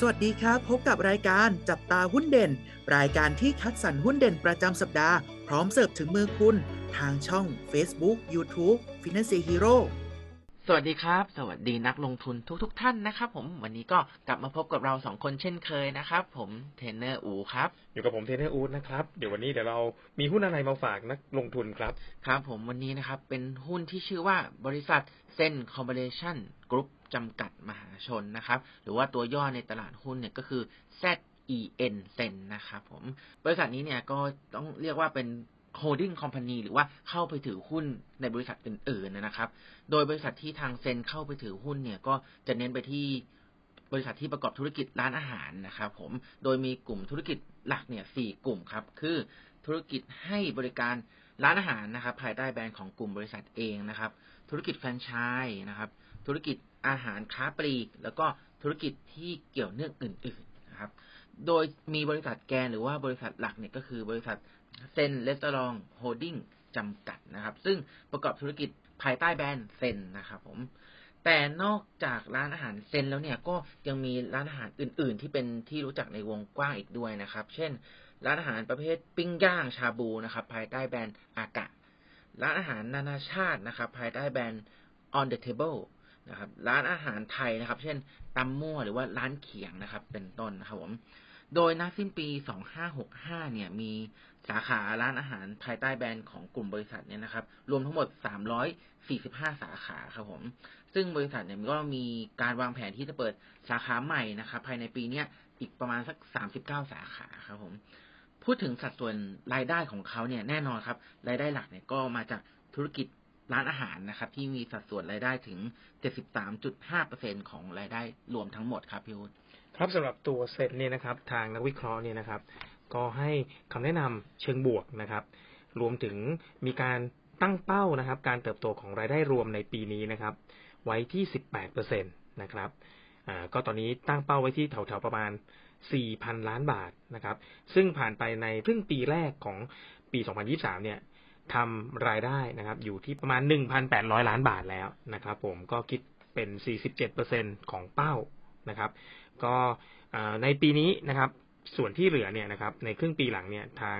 สวัสดีครับ พบกับรายการจับตาหุ้นเด่น รายการที่คัดสรรหุ้นเด่นประจำสัปดาห์ พร้อมเสิร์ฟถึงมือคุณ ทางช่อง Facebook YouTube Finance Hero สวัสดีครับ สวัสดีนักลงทุนทุกๆทท่านนะครับ ผมวันนี้ก็กลับมาพบกับเราสองคนเช่นเคยนะครับ ผมเทรนเนอร์อูครับอยู่กับผมเทรนเนอร์อูดนะครับเดี๋ยววันนี้เดี๋ยวเรามีหุ้นอะไรมาฝากนักลงทุนครับ ครับ ผมวันนี้นะครับเป็นหุ้นที่ชื่อว่าบริษัทเซนคอร์ปอเรชั่นกรุ๊ปจำกัดมหาชนนะครับ หรือว่าตัวย่อในตลาดหุ้นเนี่ยก็คือ ZEN เซนนะครับผมบริษัทนี้เนี่ยก็ต้องเรียกว่าเป็น holding company หรือว่าเข้าไปถือหุ้นในบริษัทอื่นๆนะครับ โดยบริษัทที่ทางเซนเข้าไปถือหุ้นเนี่ยก็จะเน้นไปที่บริษัทที่ประกอบธุรกิจร้านอาหารนะครับผม โดยมีกลุ่มธุรกิจหลักเนี่ยสี่กลุ่มครับ คือธุรกิจให้บริการร้านอาหารนะครับ ภายใต้แบรนด์ของกลุ่มบริษัทเองนะครับ ธุรกิจแฟรนไชส์นะครับ ธุรกิจอาหารค้าปลีก แล้วก็ธุรกิจที่เกี่ยวเนื่องอื่น ๆนะครับ โดยมีบริษัทแกนหรือว่าบริษัทหลักเนี่ยก็คือบริษัท Zen Restaurant Holding จำกัดนะครับ ซึ่งประกอบธุรกิจภายใต้แบรนด์ Zen นะครับผมแต่นอกจากร้านอาหาร Zen แล้วเนี่ยก็ยังมีร้านอาหารอื่น ๆ ที่เป็นที่รู้จักในวงกว้างอีกด้วยนะครับ เช่น ร้านอาหารประเภทปิ้งย่างชาบูนะครับ ภายใต้แบรนด์อากะ ร้านอาหารนานาชาตินะครับ ภายใต้แบรนด์ on the table นะครับ ร้านอาหารไทยนะครับ เช่นตำมั่วหรือว่าร้านเขียงนะครับ เป็นต้นนะครับผม โดยนัสิ้นปี 2565 เนี่ย มีสาขาร้านอาหารภายใต้แบรนด์ของกลุ่มบริษัทเนี่ยนะครับ รวมทั้งหมด 345 สาขาครับผม ซึ่งบริษัทเนี่ยก็มีการวางแผนที่จะเปิดสาขาใหม่นะครับ ภายในปีเนี้ยอีกประมาณสัก 39 สาขาครับผม พูดถึงสัดส่วนรายได้ของเขาเนี่ยแน่นอนครับ รายได้หลักเนี่ยก็มาจากธุรกิจร้านอาหารนะครับ ที่มีสัดส่วนรายได้ถึง 73.5%ของรายได้รวมทั้งหมดครับพี่วุฒิ ครับสำหรับตัวเซตเนี่ยนะครับ ทางนักวิเคราะห์เนี่ยนะครับ ก็ให้คำแนะนำเชิงบวกนะครับ รวมถึงมีการตั้งเป้านะครับ การเติบโตของรายได้รวมในปีนี้นะครับ ไว้ที่ 18%นะครับก็ตอนนี้ตั้งเป้าไว้ที่แถวๆประมาณ 4,000 ล้านบาทนะครับ ซึ่งผ่านไปในครึ่งปีแรกของปี 2023 เนี่ยทำรายได้นะครับ อยู่ที่ประมาณ 1,800 ล้านบาทแล้วนะครับ ผมก็คิดเป็น 47%ของเป้านะครับ ก็ในปีนี้นะครับ ส่วนที่เหลือเนี่ยนะครับ ในครึ่งปีหลังเนี่ยทาง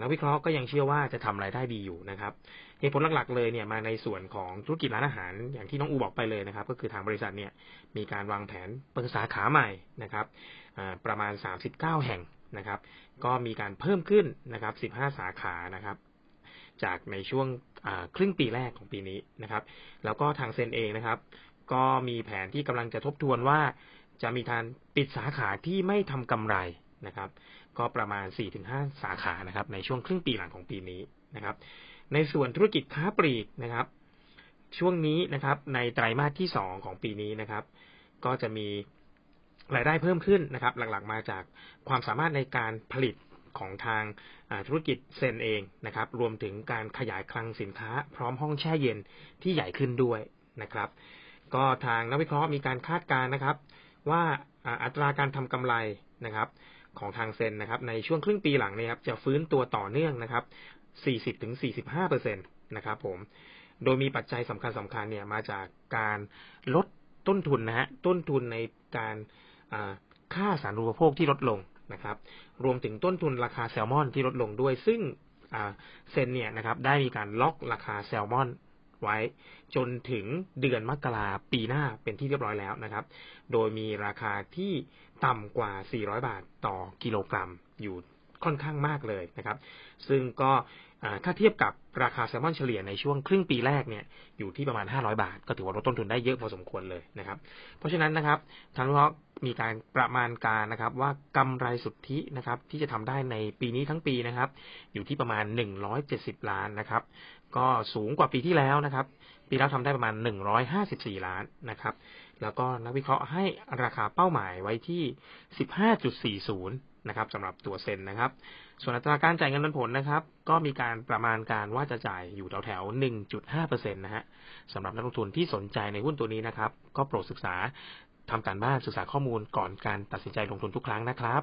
นักวิเคราะห์ก็ยังเชื่อว่าจะทำรายได้ดีอยู่นะครับเหตุผลหลักๆเลยเนี่ยมาในส่วนของธุรกิจร้านอาหารอย่างที่น้องอูบอกไปเลยนะครับ ก็คือทางบริษัทเนี่ยมีการวางแผนเปิดสาขาใหม่นะครับประมาณ 39 แห่งนะครับ ก็มีการเพิ่มขึ้นนะครับ 15 สาขานะครับ จากในช่วงครึ่งปีแรกของปีนี้นะครับ แล้วก็ทางเซนเองนะครับ ก็มีแผนที่กำลังจะทบทวนว่า จะมีการปิดสาขาที่ไม่ทำกำไรนะครับ ก็ประมาณ 4-5 สาขานะครับ ในช่วงครึ่งปีหลังของปีนี้นะครับ ในส่วนธุรกิจค้าปลีกนะครับ ช่วงนี้นะครับ ในไตรมาสที่ 2 ของปีนี้นะครับ ก็จะมีรายได้เพิ่มขึ้นนะครับ หลักๆมาจากความสามารถในการผลิตของทางธุรกิจเซนเองนะครับ รวมถึงการขยายคลังสินค้า พร้อมห้องแช่เย็นที่ใหญ่ขึ้นด้วยนะครับ ก็ทางนักวิเคราะห์มีการคาดการณ์นะครับ ว่าอัตราการทำกำไรนะครับ ของทางเซนนะครับ ในช่วงครึ่งปีหลังเนี่ยครับจะฟื้นตัวต่อเนื่องนะครับ 40-45%นะครับ ผม โดยมีปัจจัยสำคัญสำคัญเนี่ยมาจากการลดต้นทุนนะฮะต้นทุนในการค่าสารูปโภคที่ลดลงนะครับ รวมถึงต้นทุนราคาแซลมอนที่ลดลงด้วย ซึ่งเซนเนี่ยนะครับ ได้มีการล็อกราคาแซลมอน ไว้ จนถึงเดือนมกราปีหน้าเป็นที่เรียบร้อยแล้วนะครับ โดยมีราคาที่ต่ำกว่า 400 บาทต่อกิโลกรัมอยู่ค่อนข้างมากเลยนะครับ ซึ่งก็ถ้าเทียบกับราคาแซลมอนเฉลี่ยในช่วงครึ่งปีแรกเนี่ยอยู่ที่ประมาณ 500 บาท ก็ถือว่าลดต้นทุนได้เยอะพอสมควรเลยนะครับ เพราะฉะนั้นนะครับทางวิเคราะห์มีการประมาณการนะครับ ว่ากำไรสุทธินะครับ ที่จะทำได้ในปีนี้ทั้งปีนะครับ อยู่ที่ประมาณ 170 ล้านนะครับ ก็สูงกว่าปีที่แล้วนะครับ ปีแล้วทำได้ประมาณ 154 ล้านนะครับ แล้วก็นักวิเคราะห์ให้ราคาเป้าหมายไว้ที่ 15.40 นะครับสำหรับตัวเซ็นนะครับ ส่วนอัตราการจ่ายเงินปันผลนะครับ ก็มีการประมาณการว่าจะจ่ายอยู่แถวแถว1.5%นะฮะสำหรับนักลงทุนที่สนใจในหุ้นตัวนี้นะครับ ก็โปรดศึกษาทำการบ้านศึกษาข้อมูลก่อนการตัดสินใจลงทุนทุกครั้งนะครับ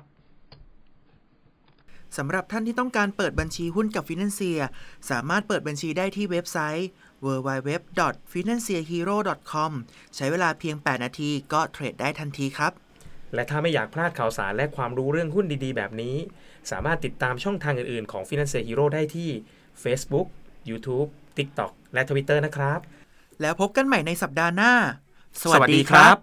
สำหรับท่านที่ต้องการเปิดบัญชีหุ้นกับฟินแลนเซียสามารถเปิดบัญชีได้ที่เว็บไซต์ www.financehero.com ใช้เวลาเพียง 8 นาทีก็เทรดได้ทันทีครับ และถ้าไม่อยากพลาดข่าวสารและความรู้เรื่องหุ้นดีๆ แบบนี้ สามารถติดตามช่องทางอื่นๆ ของ Finance Hero ได้ที่ Facebook YouTube TikTok และ Twitter นะครับ แล้วพบกันใหม่ในสัปดาห์หน้า สวัสดีครับ